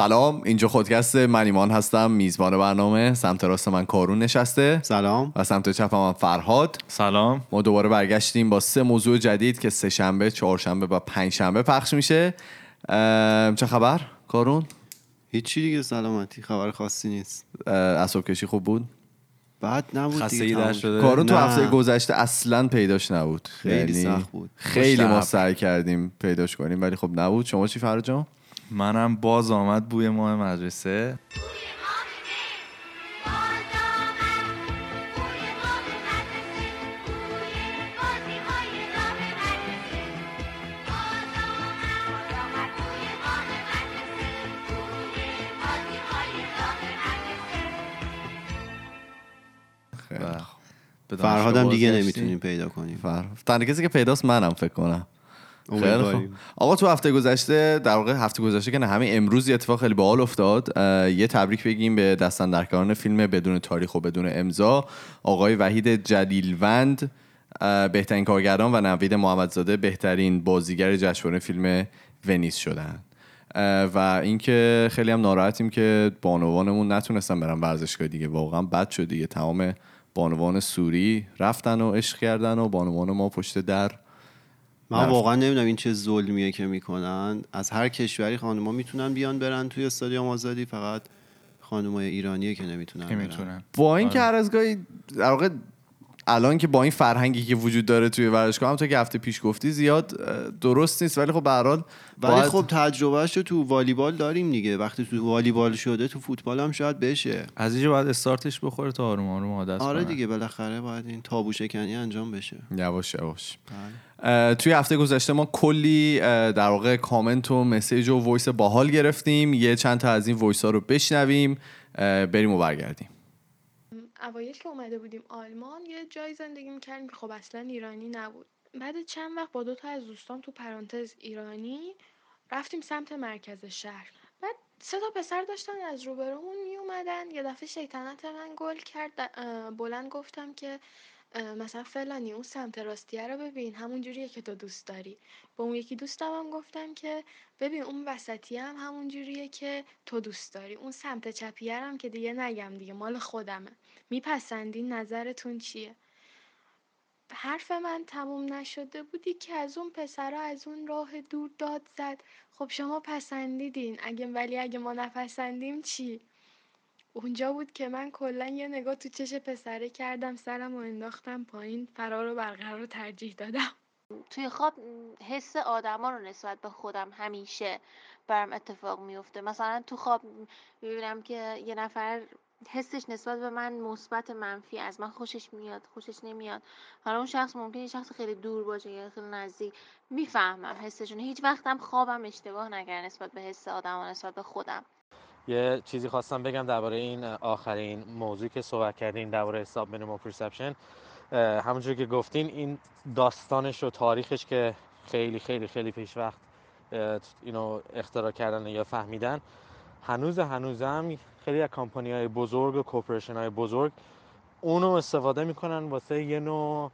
سلام اینجا خودکست من ایمان هستم میزبان برنامه سمت راست من کارون نشسته. سلام. و سمت چپ من فرهاد. سلام. ما دوباره برگشتیم با سه موضوع جدید که سه شنبه چهارشنبه و پنج شنبه پخش میشه. چه خبر؟ کارون؟ هیچی دیگه سلامتی. خبر خاصی نیست. اسب کشی خوب بود؟ بعد نبود تموم شده. کارون تو. هفته گذشته اصلا پیداش نبود. خیلی یعنی سخت بود. خیلی ما. سعی کردیم پیداش کنیم ولی خب نبود. شما چی فرهاد جان؟ منم باز آمد بوی ماه مدرسه. فرهادم دیگه. نمی‌تونیم پیدا کنیم. فر تنها کسی که پیداست منم فکر کنم. خیلی خوب. آقا تو هفته گذشته در واقع هفته گذشته که نه همین امروز یه اتفاق خیلی باحال افتاد. یه تبریک بگیم به دستاندرکاران فیلم بدون تاریخ و بدون امضا. آقای وحید جلیلوند بهترین کارگردان و نوید محمدزاده بهترین بازیگر جشنواره فیلم ونیز شدن. و اینکه خیلی هم ناراحتیم که بانوانمون نتونستن برن ورزشگاه دیگه. واقعا بد شد دیگه. تمام بانوان سوری رفتن و عشق کردن و بانوان ما پشت در من. واقعا نمی‌دونم این چه ظلمیه که می‌کنن از هر کشوری خانوما می‌تونن بیان برن توی استادیوم آزادی فقط خانمای ایرانیه که نمی‌تونن که برن با این که آره. هر از گاهی در واقع الان که با این فرهنگی که وجود داره توی ورزشگاه هم تو که هفته پیش گفتی زیاد درست نیست. ولی خب به هر حال ولی خب تجربهش رو تو والیبال داریم دیگه. وقتی تو والیبال شده تو فوتبال هم شاید بشه. از اینجا باید استارتش بخوره تا آروم آروم عادت آره. دیگه بالاخره باید این تابو شکنی انجام بشه. یواش یواش. بله. اه، توی هفته گذشته ما کلی در واقع کامنت و message و voice باحال گرفتیم. یه چند تا از این voice ها رو بشنویم. بریم و برگردیم. اوایل که اومده بودیم آلمان یه جای زندگی می‌کردیم که خب اصلا ایرانی نبود. بعد چند وقت با دو تا از دوستام تو پرانتز ایرانی رفتیم سمت مرکز شهر. بعد سه تا پسر داشتن از روبرومون می اومدن یه دفعه شیطنت من گل کرد بلند گفتم که مثلا فلانی اون سمت راستیه رو ببین همون جوریه که تو دوست داری. با اون یکی دوستم هم گفتم که ببین اون وسطی هم همون جوریه که تو دوست داری. اون سمت چپیه هم که دیگه نگم دیگه مال خودمه. میپسندین نظرتون چیه؟ حرف من تموم نشده بودی که از اون پسرا از اون راه دور داد زد. خب شما پسندیدین. اگه ولی اگه ما نپسندیم چی؟ اونجا بود که من کلا یه نگاه تو چش پسره کردم سرم و انداختم پایین فرار و برقرار رو ترجیح دادم. توی خواب حس آدما رو نسبت به خودم همیشه برام اتفاق میفته مثلا تو خواب می‌بینم که یه نفر حسش نسبت به من مثبت منفی از من خوشش میاد خوشش نمیاد. حالا اون شخص ممکنه شخص خیلی دور باشه یا خیلی نزدیک. می‌فهمم حسشون. هیچ وقتم خوابم اشتباه نکرد نسبت به حس آدم و نسبت به خودم. یه چیزی خواستم بگم درباره این آخرین موضوعی که صحبت کردین درباره حساب مینیمم پرسپشن. همونجور که گفتین این داستانش و تاریخش که خیلی خیلی خیلی پیش وقت اینو اختراع کردن یا فهمیدن هنوز هنوزم خیلی از کمپانی های بزرگ و های بزرگ اونو استفاده می‌کنن واسه یه نوع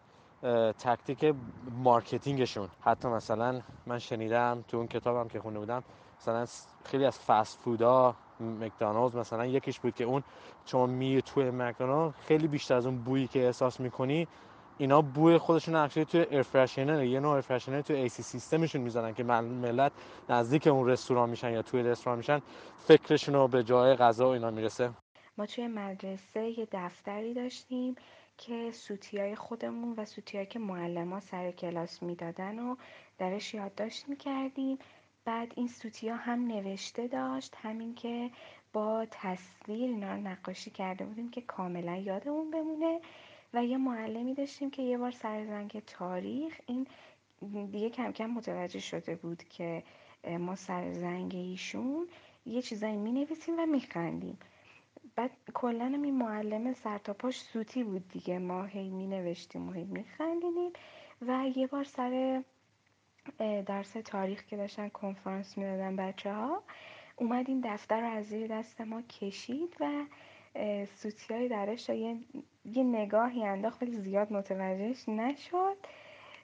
تکتیک مارکتینگشون. حتی مثلا من شنیدم تو اون کتابم که خونده بودم مثلا خیلی از فست فودا مکدونالدز مثلا یکیش بود که اون شما می توی مکدونالد خیلی بیشتر از اون بویی که احساس می‌کنی اینا بوی خودشون actually توی air freshener یه نوع air freshener توی AC system شون می‌زنن که مل- ملت نزدیک اون رستوران میشن یا توی رستوران میشن فکرشون رو به جای غذا و اینا می‌رسه. ما توی مدرسه یه دفتری داشتیم که سوتیای خودمون و سوتیایی که معلم سر کلاس می‌دادن و درش یادداشت می‌کردیم. بعد این سوتیا هم نوشته داشت همین که با تصویر اینا رو نقاشی کرده بودیم که کاملا یادمون بمونه و یه معلمی داشتیم که یه بار سر زنگ تاریخ این دیگه کم کم متوجه شده بود که ما سر زنگ ایشون یه چیزایی می نویسیم و می خندیم بعد کلا این معلم سر تا پاش سوتی بود دیگه ما هی می نوشتیم و هی می خندیدیم و یه بار سر درس تاریخ که داشتن کنفرانس می‌دادن بچه ها اومد این دفتر رو از زیر دست ما کشید و سوتی های درش یه, یه نگاهی انداخت ولی زیاد متوجهش نشد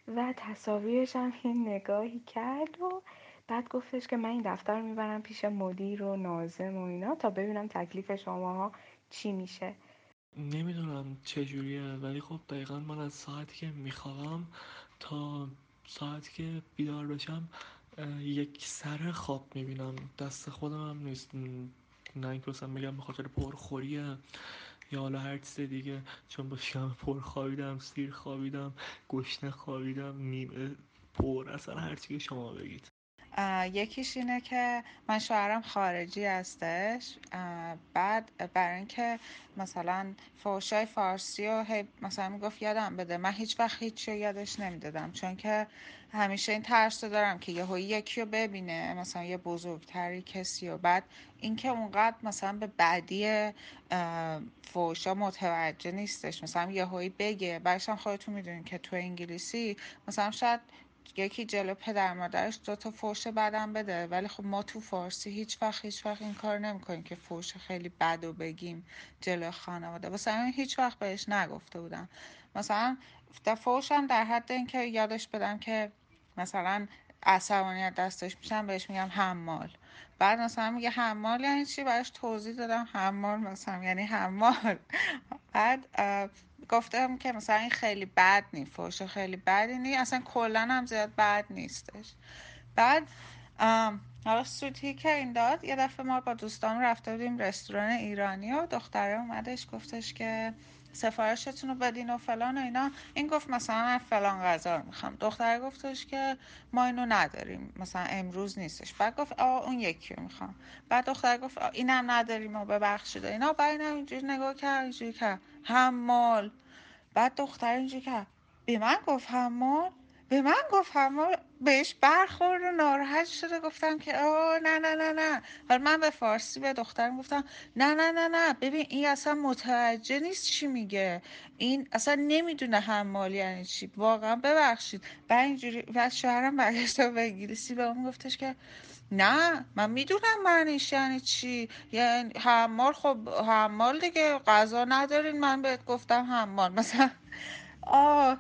و تصاویرش هم یه نگاهی کرد و بعد گفتش که من این دفتر رو می‌برم پیش مدیر و نازم و اینا تا ببینم تکلیف شماها چی میشه. نمی‌دونم چجوریه ولی خب دقیقا من از ساعتی که میخوابم تا ساعتی که بیدار بشم یک سر خواب می‌بینم. دست خودم هم نیست. نه اینکه مثلا بگم به خاطر پرخوریه یا حالا هر چیز دیگه. چون با شم پر خوابیدم سیر خوابیدم گشنه خوابیدم نیمه پر اصلا هر چی شما بگید. یکیش اینه که من شوهرم خارجی هستش. بعد برای اینکه مثلا فوشای فارسی و مثلا می‌گفت یادم بده. من هیچ وقت هیچ یادش نمی‌دادم. چون که همیشه این ترس رو دارم که یه یکی رو ببینه مثلا یه بزرگتری کسی و بعد اینکه اونقدر مثلا به بعدی فوشا متوجه نیستش. مثلا یه هایی بگه. بعدش هم خودتون می‌دونین که تو انگلیسی مثلا شاید یکی جلو پدر مادرش دو تا فوش بدم بده. ولی خب ما تو فارسی هیچ وقت هیچ وقت این کار نمی‌کنیم که فوش خیلی بد و بگیم جلو خانواده. مثلا هیچ وقت بهش نگفته بودم. مثلا فوشم در حد اینکه یادش بدم که مثلا عصبانیت دستش میشم بهش میگم حمال. بعد مثلا میگه حمال یعنی چی؟ براش توضیح دادم. حمال مثلا یعنی حمال. بعد گفتم که مثلا این خیلی بد نی فوش خیلی بدی نی اصلا کلا هم زیاد بد نیستش. بعد حالا سوتی که این داد یه دفعه ما با دوستان رفته بودیم رستوران ایرانی و دختره اومدش گفتش که سفارشتون رو بدین و فلان و اینا. این گفت مثلا فلان غذا رو می‌خوام. دختر گفتش که ما اینو نداریم. مثلا امروز نیستش. بعد گفت آ اون یکی رو می‌خوام. بعد دختر گفت اینم نداریم و ببخشید اینا. بعد اینم اینجوری نگاه کرد اینجوری کرد. حمال. بعد دختر اینجوری کرد. به من گفت حمال؟ به من گفت حمال بهش برخورد و ناراحت شده. گفتم که آه نه نه نه نه. حالا من به فارسی به دخترم گفتم نه نه نه نه. ببین این اصلا متوجه نیست چی میگه. این اصلا نمی‌دونه حمال یعنی چی. واقعا ببخشید. بعد اینجوری بعد شوهرم برگشت به انگلیسی به اون گفتش که نه من می‌دونم معنیش یعنی چی. یعنی حمال خب حمال دیگه غذا ندارین. من بهت گفتم حمال. مثلا آه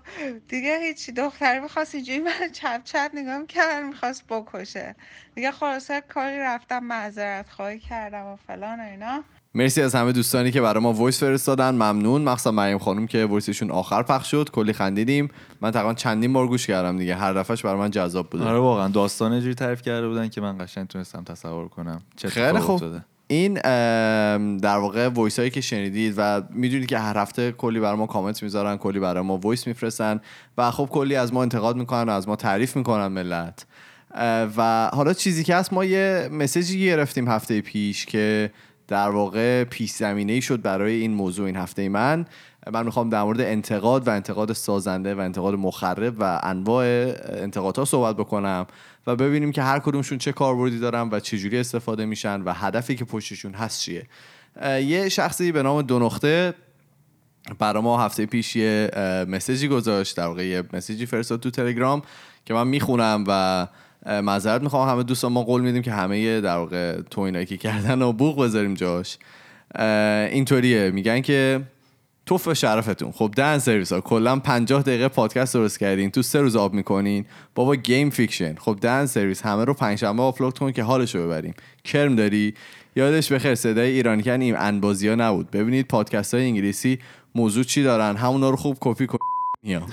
دیگه هیچی. دختر می‌خواست اینجوری من چپ چپ نگاه کرد می‌خواست بکشه. دیگه خلاصه کاری رفتم معذرت خواهی کردم و فلان و اینا. مرسی از همه دوستانی که برای ما voice فرستادن. ممنون. مخصوصا مریم خانم که voice شون آخر پخش شد. کلی خندیدیم. من تقریبا چندین بار گوش کردم دیگه. هر دفعهش برای من جذاب بوده. آره واقعا داستان جوری تعریف کرده بودن که من قشنگ تونستم تصور کنم چه خیلی خوب. این در واقع voice هایی که شنیدید و می‌دونید که هر هفته کلی برای ما کامنت می‌ذارن کلی برای ما voice میفرستن و خب کلی از ما انتقاد می‌کنن و از ما تعریف می‌کنن ملت. و حالا چیزی که هست ما یه message ی گرفتیم هفته پیش که در واقع پیش زمینه شد برای این موضوع این هفته من. من می‌خوام در مورد انتقاد و انتقاد سازنده و انتقاد مخرب و انواع انتقادها صحبت بکنم. و ببینیم که هر کدومشون چه کاربردی دارن و چجوری استفاده میشن و هدفی که پشتشون هست چیه. یه شخصی به نام دو نقطه برای ما هفته پیش یه message ی گذاشت در واقع یه message ی فرستاد تو تلگرام که من می‌خونم و معذرت می‌خوام. همه دوستان ما قول میدیم که همه در واقع توهینایی که کردن و بوق بذاریم جاش. اینطوریه. میگن که تف شرفتون. خب دهن سرویس ها. کلا 50 دقیقه پادکست درست کردین. تو سه روز up می‌کنین. بابا گیم فیکشن. خب دهن سرویس. همه رو پنجشنبه آپلود کن که حالشو ببریم. کرم داری؟ یادش بخیر. صدای ایرانی کن. این این بازی ها نبود. ببینید پادکست های انگلیسی موضوع چی دارن. همونا رو خوب کپی کن.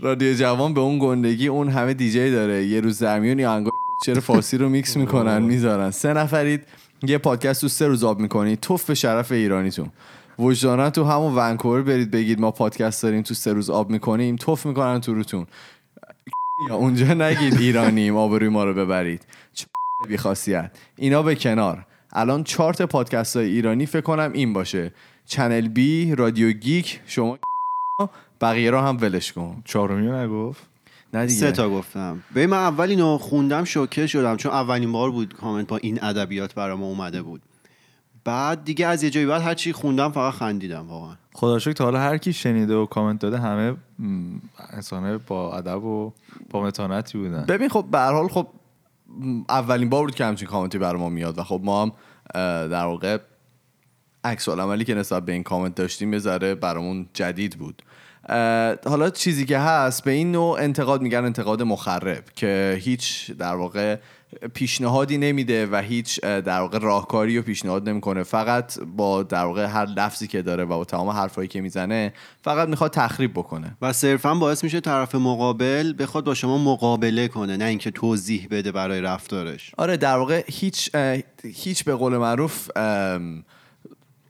رادیو جوان به اون گندگی اون همه دیجی داره. یه روز درمیون یا چرا فارسی رو میکس می‌کنن می‌ذارن. سه نفرید. یه پادکست تو سه روز up می‌کنید تف شرف ایرانیتون. وجدانا تو همون ونکوور برید بگید ما پادکست داریم تو سه روز up می‌کنیم. تف می‌کنن تو روتون. اونجا نگید ایرانیم آبروی ما رو ببرید. بی خاصیت. اینا به کنار. الان چارت پادکست های ایرانی فکر کنم این باشه. چنل بی رادیو گیک شما بقیه رو هم ولش کن. چهارمی نگفت؟ نه دیگه. سه تا گفتم. به من اول اینو خوندم شوکه شدم چون اولین بار بود کامنت با این ادبیات برای ما اومده بود. بعد دیگه از یه جایی بعد هر چی خوندم فقط خندیدم واقعا. خدا شکر تا حالا هر کی شنیده و کامنت داده همه انسانه با ادب و با متانتی بودن. ببین خب به هر حال خب اولین بار بود که همچین کامنتی برای ما میاد و خب ما هم در واقع عکس عملی که نسبت به این کامنت داشتیم یه ذره برامون جدید بود. حالا چیزی که هست به این نوع انتقاد میگن انتقاد مخرب که هیچ در واقع پیشنهادی نمیده و هیچ در واقع راهکاری رو پیشنهاد نمی‌کنه. فقط با در واقع هر لفظی که داره و با تمام حرفایی که می‌زنه فقط می‌خواد تخریب بکنه. و صرفا باعث میشه طرف مقابل بخواد با شما مقابله کنه نه اینکه توضیح بده برای رفتارش. آره در واقع هیچ هیچ به قول معروف ام،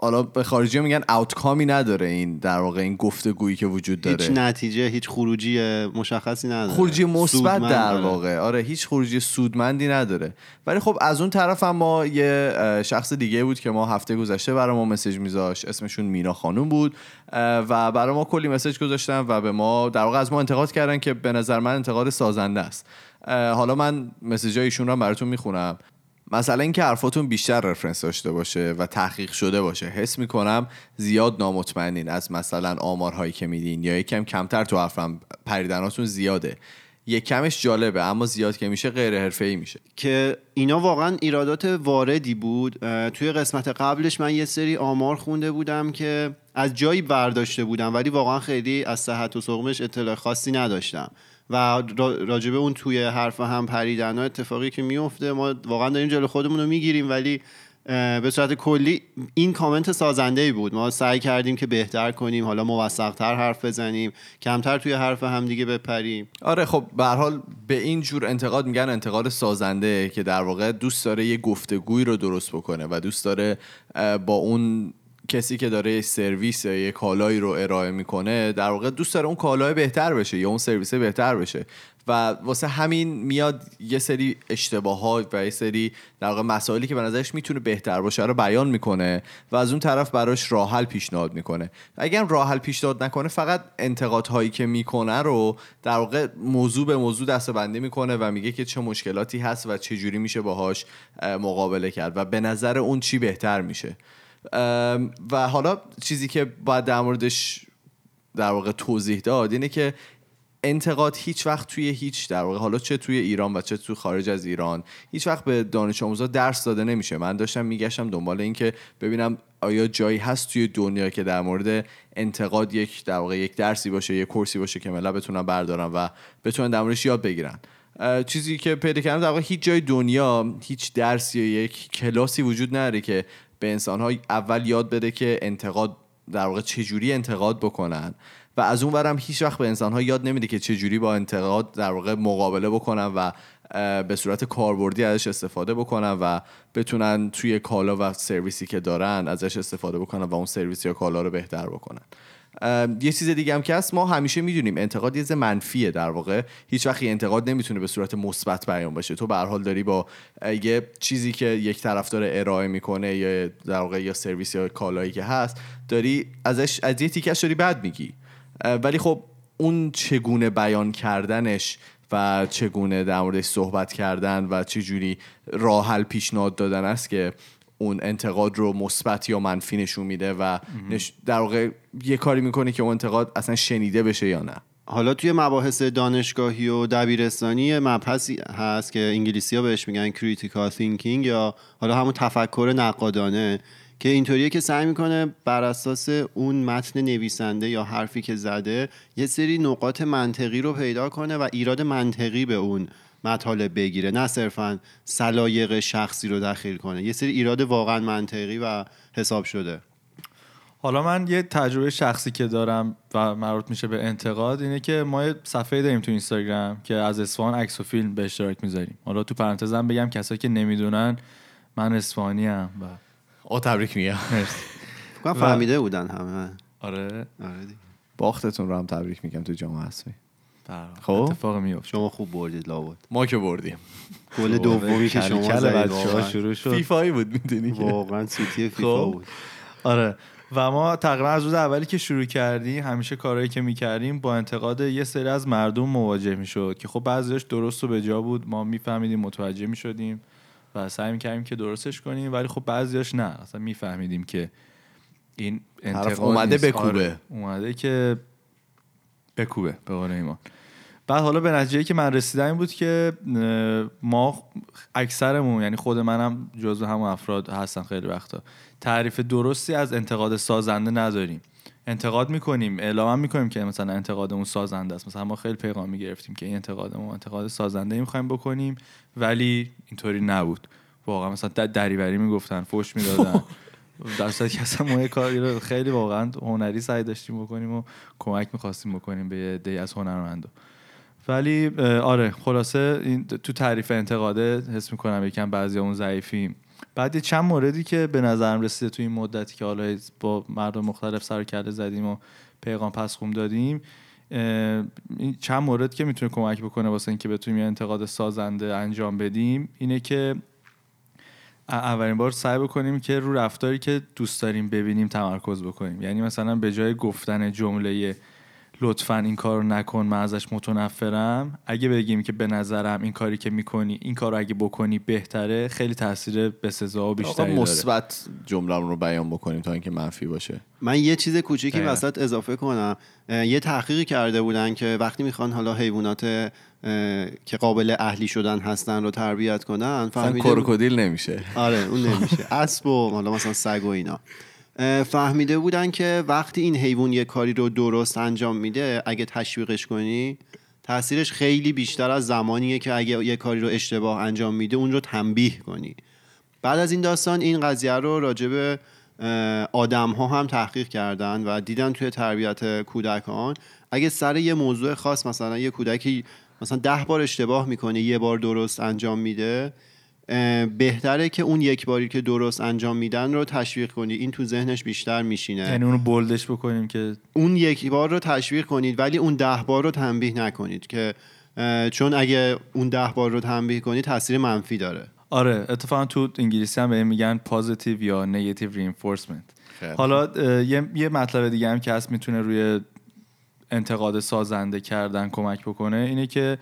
حالا به خارجی میگن آوتکامی نداره این در واقع این گفتگویی که وجود داره. هیچ نتیجه هیچ خروجی مشخصی نداره. خروجی مثبت در. واقع. آره هیچ خروجی سودمندی نداره. ولی خب از اون طرف هم ما یه شخص دیگه بود که ما هفته گذشته برای ما مسیج میذاشت. اسمشون مینا خانوم بود. و برای ما کلی مسیج گذاشتن و به ما در واقع از ما انتقاد کردن که به نظر من انتقاد سازنده است. حالا من مسیج ایشون رو براتون می‌خونم. مثلا اینکه حرفاتون بیشتر رفرنس داشته باشه و تحقیق شده باشه حس می‌کنم زیاد نامطمئنین از مثلا آمارهایی که میدین یا یکم کمتر تو حرفم پریدناتون زیاده. یک کمش جالبه اما زیاد که میشه غیر حرفه‌ای میشه. که اینا واقعا ایرادات واردی بود. توی قسمت قبلش من یه سری آمار خونده بودم که از جایی برداشته بودم ولی واقعا خیلی از صحت و سقمش اطلاع خاصی نداشتم. و را- راجبه اون توی حرف هم پریدن ها اتفاقی که میفته ما واقعا داریم جلو خودمون رو می‌گیریم ولی به صورت کلی این کامنت سازنده ای بود. ما سعی کردیم که بهتر کنیم حالا موثقتر حرف بزنیم کمتر توی حرف هم دیگه بپریم. آره خب به حال به این جور انتقاد میگن انتقاد سازنده که در واقع دوست داره یه گفتگویی رو درست بکنه و دوست داره با اون کسی که داره یه سرویس یه کالایی رو ارائه می‌کنه در واقع دوست داره اون کالای بهتر بشه یا اون سرویس بهتر بشه. و واسه همین میاد یه سری اشتباهات و یه سری در واقع مسائلی که به نظرش می‌تونه بهتر باشه رو بیان می‌کنه و از اون طرف براش راه حل پیشنهاد می‌کنه. اگر راه حل پیشنهاد نکنه فقط انتقادهایی که می‌کنه رو در واقع موضوع به موضوع دستبندی می‌کنه و میگه که چه مشکلاتی هست و چه جوری میشه باهاش اه، مقابله کرد و به نظر اون چی بهتر میشه. و حالا چیزی که باید در موردش در واقع توضیح داد اینه که انتقاد هیچ وقت توی هیچ در واقع حالا چه توی ایران و چه توی خارج از ایران هیچ وقت به دانش آموزا درس داده نمیشه. من داشتم میگشتم دنبال این که ببینم آیا جایی هست توی دنیا که در مورد انتقاد یک در واقع یک درسی باشه یک کورسی باشه که ملت بتونن بردارن و بتونن در موردش یاد بگیرن. چیزی که پیدا کردم در واقع هیچ جای دنیا هیچ درسی یا یک کلاسی وجود نداره که به انسانها اول یاد بده که انتقاد در واقع چجوری انتقاد بکنن. و از اون برم هیچ وقت به انسان ها یاد نمیده که چجوری با انتقاد در واقع مقابله بکنن و به صورت کاربردی ازش استفاده بکنن و بتونن توی کالا و سرویسی که دارن ازش استفاده بکنن و اون سرویس یا کالا رو بهتر بکنن. یه چیز دیگه هم که هست ما همیشه می‌دونیم انتقاد یه منفیه در واقع. هیچ وقت یه انتقاد نمی‌تونه به صورت مثبت بیان بشه تو به حال داری با یه چیزی که یک طرف داره ارائه می‌کنه یا در واقع یا سرویس یا کالایی که هست داری ازش از یه تیکش داری بد میگی. ولی خب اون چگونه بیان کردنش و چگونه در موردش صحبت کردن و چجوری راه حل پیشنهاد دادن است که اون انتقاد رو مثبت یا منفی نشون میده و. در واقع یه کاری می‌کنه که اون انتقاد اصلا شنیده بشه یا نه حالا توی مباحث دانشگاهی و دبیرستانی مبحثی هست که انگلیسی ها بهش میگن critical thinking یا حالا همون تفکر نقادانه که اینطوریه که سعی می‌کنه بر اساس اون متن نویسنده یا حرفی که زده یه سری نقاط منطقی رو پیدا کنه و ایراد منطقی به اون مطالب بگیره نه صرفا سلایق شخصی رو دخیل کنه. یه سری ایراد واقعا منطقی و حساب شده. حالا من یه تجربه شخصی که دارم و مربوط میشه به انتقاد اینه که ما یه صفحه داریم تو اینستاگرام که از اصفهان عکس و فیلم به اشتراک می‌ذاریم. حالا تو پرانتزم بگم کسایی که نمی‌دونن من اصفهانی ام و آقا تبریک میگم. مرسی. فهمیده بودن همه. آره. آره دیگه. باختتون رو هم تبریک میگم تو جام حذفی خب خب. اتفاق میفته شما خوب بردید لابد. ما که بردیم. گل دومی که شما بچه‌ها. شروع شد. فیفایی بود می‌دونی که. واقعا سوتی فیفا خب. بود. آره. و ما تقریبا از روز اولی که شروع کردیم همیشه کارهایی که می‌کردیم با انتقاد یه سری از مردم مواجه می‌شد که خب بعضیش درست و به جا بود. ما میفهمیدیم متوجه می‌شدیم و سعی می‌کردیم که درستش کنیم ولی خب بعضیاش نه. اصلا میفهمیدیم که این انتقاد اومده. بکوبه. آره، اومده که بکوبه به قول ایمان. بعد حالا به نتیجه که من رسیدم این بود که ما اکثرمون یعنی خود منم جزو همون افراد هستن خیلی وقتا. تعریف درستی از انتقاد سازنده نداریم. انتقاد می‌کنیم اعلام می‌کنیم که مثلا انتقادمون سازنده است. مثلا ما خیلی پیغام می‌گرفتیم که این انتقادمون انتقاد سازنده می‌خوایم بکنیم ولی اینطوری نبود. واقعا مثلا در دریوری می‌گفتن فوش می‌دادن. در صورتی که اصلا ما رو خیلی واقعا هنری سعی داشتیم بکنیم و کمک می‌خواستیم بکنیم به دی از هنرمندا ولی آره خلاصه این تو تعریف انتقاده حس می‌کنم یکم بعضی اون ضعیفیم. بعد یه چند موردی که به نظرم رسیده تو این مدتی که حالا با مردم مختلف سر کله زدیم و پیغام پسخوم دادیم اه، این چند مورد که می‌تونه کمک بکنه واسه اینکه بتونیم یه انتقاد سازنده انجام بدیم اینه که اولین بار سعی بکنیم که رو رفتاری که دوست داریم ببینیم تمرکز بکنیم. یعنی مثلا به جای گفتن جمله لطفا این کار رو نکن من ازش متنفرم. اگه بگیم که به نظرم این کاری که می‌کنی این کار رو اگه بکنی بهتره خیلی تاثیر به سزا و آقا بیشتری داره. مثبت جمله رو بیان بکنیم تا اینکه منفی باشه. من یه چیز کوچیکی. وسط اضافه کنم. یه تحقیقی کرده بودن که وقتی می‌خوان حالا حیوانات که قابل اهلی شدن هستن رو تربیت کنن مثلا فهمیده کروکودیل نمیشه. آره اون نمیشه. اسب و حالا مثلا سگ و اینا. فهمیده بودن که وقتی این حیوان یه کاری رو درست انجام میده اگه تشویقش کنی تاثیرش خیلی بیشتر از زمانیه که اگه یه کاری رو اشتباه انجام میده اون رو تنبیه کنی. بعد از این داستان این قضیه رو راجع به آدم ها هم تحقیق کردن و دیدن توی تربیت کودکان. اگه سر یه موضوع خاص مثلا یه کودکی مثلا ده بار اشتباه می‌کنه یه بار درست انجام میده بهتره که اون یک باری که درست انجام میدن رو تشویق کنی. این تو ذهنش بیشتر میشینه. یعنی اونو bold ش بکنیم که اون یک بار رو تشویق کنید ولی اون ده بار رو تنبیه نکنید که چون اگه اون ده بار رو تنبیه کنید تاثیر منفی داره. آره اتفاقا تو انگلیسی هم به میگن positive یا negative reinforcement حالا یه, یه مطلب دیگه هم که هست می‌تونه روی انتقاد سازنده کردن کمک بکنه اینه که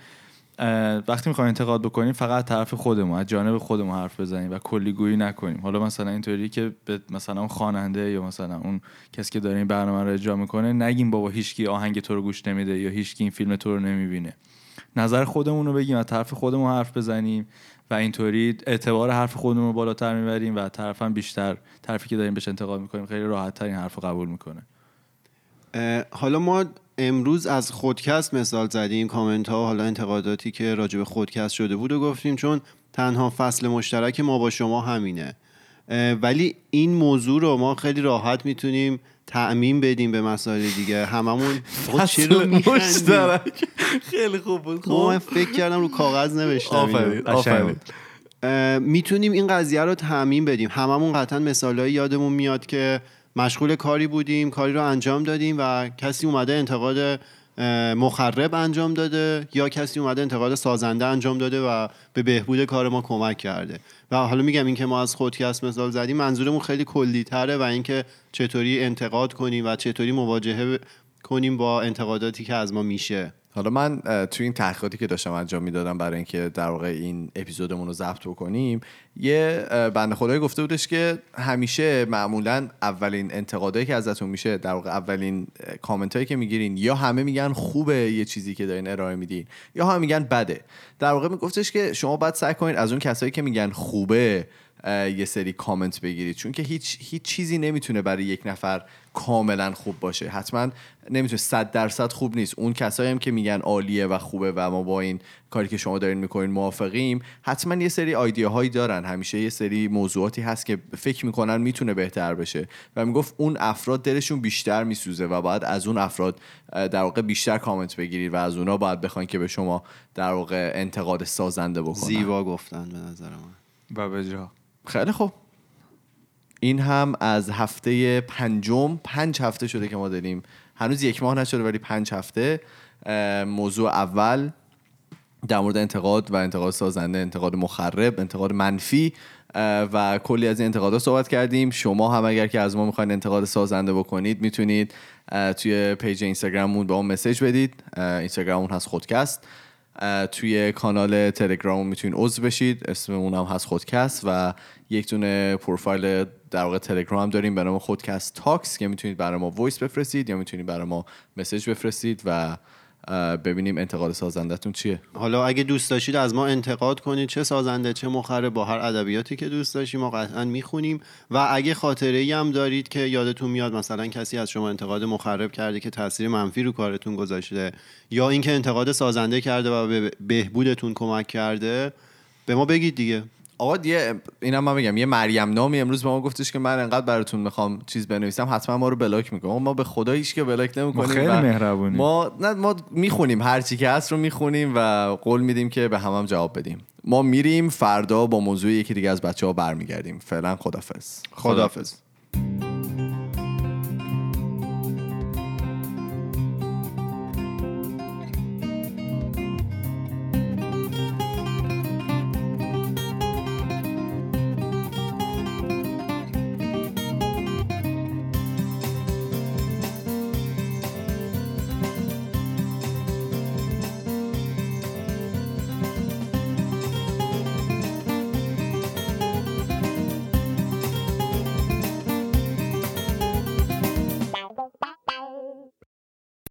وقتی می‌خوایم انتقاد بکنیم فقط طرف خودمون از جانب خودمون حرف بزنیم و کلیگویی نکنیم. حالا مثلا اینطوری که به مثلا اون خواننده یا مثلا اون کسی که داره این برنامه رو اجرا می‌کنه نگیم بابا هیچکی آهنگ تو رو گوش نمیده یا هیچکی این فیلم تو رو نمی‌بینه. نظر خودمون رو بگیم از طرف خودمون حرف بزنیم و اینطوری اعتبار حرف خودمون رو بالاتر می‌بریم و طرف هم بیشتر طرفی که داریم بهش انتقاد می‌کنیم خیلی راحت تر این حرف قبول می‌کنه. حالا ما امروز از خودکست مثال زدیم کامنت ها حالا انتقاداتی که راجع به خودکست شده بود و گفتیم چون تنها فصل مشترک ما با شما همینه. ولی این موضوع رو ما خیلی راحت می‌تونیم تعمین بدیم به مسائل دیگه. هممون چرا می‌خندی؟ خیلی خوب بود. ما من فکر کردم رو کاغذ نوشتم. آفرین آفرین. می‌تونیم این قضیه رو تعمین بدیم. هممون قطعا مثالهایی یادمون میاد که مشغول کاری بودیم کاری رو انجام دادیم و کسی اومده انتقاد مخرب انجام داده یا کسی اومده انتقاد سازنده انجام داده و به بهبود کار ما کمک کرده. و حالا میگم این که ما از خودکست مثال زدیم منظورمون خیلی کلی تره و اینکه چطوری انتقاد کنیم و چطوری مواجهه کنیم با انتقاداتی که از ما میشه. حالا من توی این تحقیقاتی که داشتم انجام می‌دادم برای اینکه در واقع این اپیزودمون رو ضبط بکنیم یه بنده خدایی گفته بودش که همیشه معمولا اولین انتقادایی که ازتون میشه در واقع اولین کامنت هایی که می‌گیرین یا همه میگن خوبه یه چیزی که دارین ارائه میدین یا همه میگن بده. در واقع میگفتش که شما باید سعی کنید از اون کسایی که میگن خوبه یه سری کامنت بگیرید چون که هیچ هیچ چیزی نمی‌تونه برای یک نفر کاملا خوب باشه. حتما نمی‌تونه صد درصد خوب نیست. اون کسایی هم که میگن عالیه و خوبه و ما با این کاری که شما دارین می‌کنین موافقیم حتما یه سری آیدیه هایی دارن. همیشه یه سری موضوعاتی هست که فکر می‌کنن می‌تونه بهتر بشه. و می‌گفت اون افراد دلشون بیشتر میسوزه و باید از اون افراد در واقع بیشتر کامنت بگیرید و از اونا باید بخواین که به شما در واقع انتقاد سازنده بکنن. زیبا گفتن به نظر من. و به جا. خیلی خوب. این هم از هفته پنجم پنج هفته شده که ما داریم. هنوز یک ماه نشده ولی پنج هفته. موضوع اول در مورد انتقاد و انتقاد سازنده انتقاد مخرب انتقاد منفی و کلی از این انتقادات صحبت کردیم. شما هم اگر که از ما می‌خواین انتقاد سازنده بکنید می‌تونید توی پیج اینستاگراممون به اون مسیج بدید. اینستاگراممون هست خودکست. توی کانال تلگرام می‌تونید عضو بشید. اسم اون هم هست خودکست و یک دونه پروفایل در واقع تلگرام داریم به نام خودکست تاکس که می‌تونید برای ما voice بفرستید یا می‌تونید برای ما message بفرستید و ببینیم انتقاد سازندتون چیه. حالا اگه دوست داشتید از ما انتقاد کنید چه سازنده چه مخرب با هر ادبیاتی که دوست داشتیم ما قطعا می‌خونیم. و اگه خاطره ای هم دارید که یادتون میاد مثلا کسی از شما انتقاد مخرب کرده که تاثیر منفی رو کارتون گذاشته یا اینکه انتقاد سازنده کرده و به بهبودتون کمک کرده به ما بگید دیگه. آقا دیگه اینم من بگم یه مریم نامی امروز به ما گفتش که من انقدر براتون می‌خوام چیز بنویسم حتما ما رو بلاک می‌کنم ما به خدا هیچ که بلاک نمی‌کنیم ما خیلی مهربونیم. ما نه ما می‌خونیم هر چی که هست رو می‌خونیم و قول میدیم که به همم جواب بدیم. ما میریم فردا با موضوع یکی دیگه از بچه ها برمیگردیم. فعلا خدافظ. خداحافظ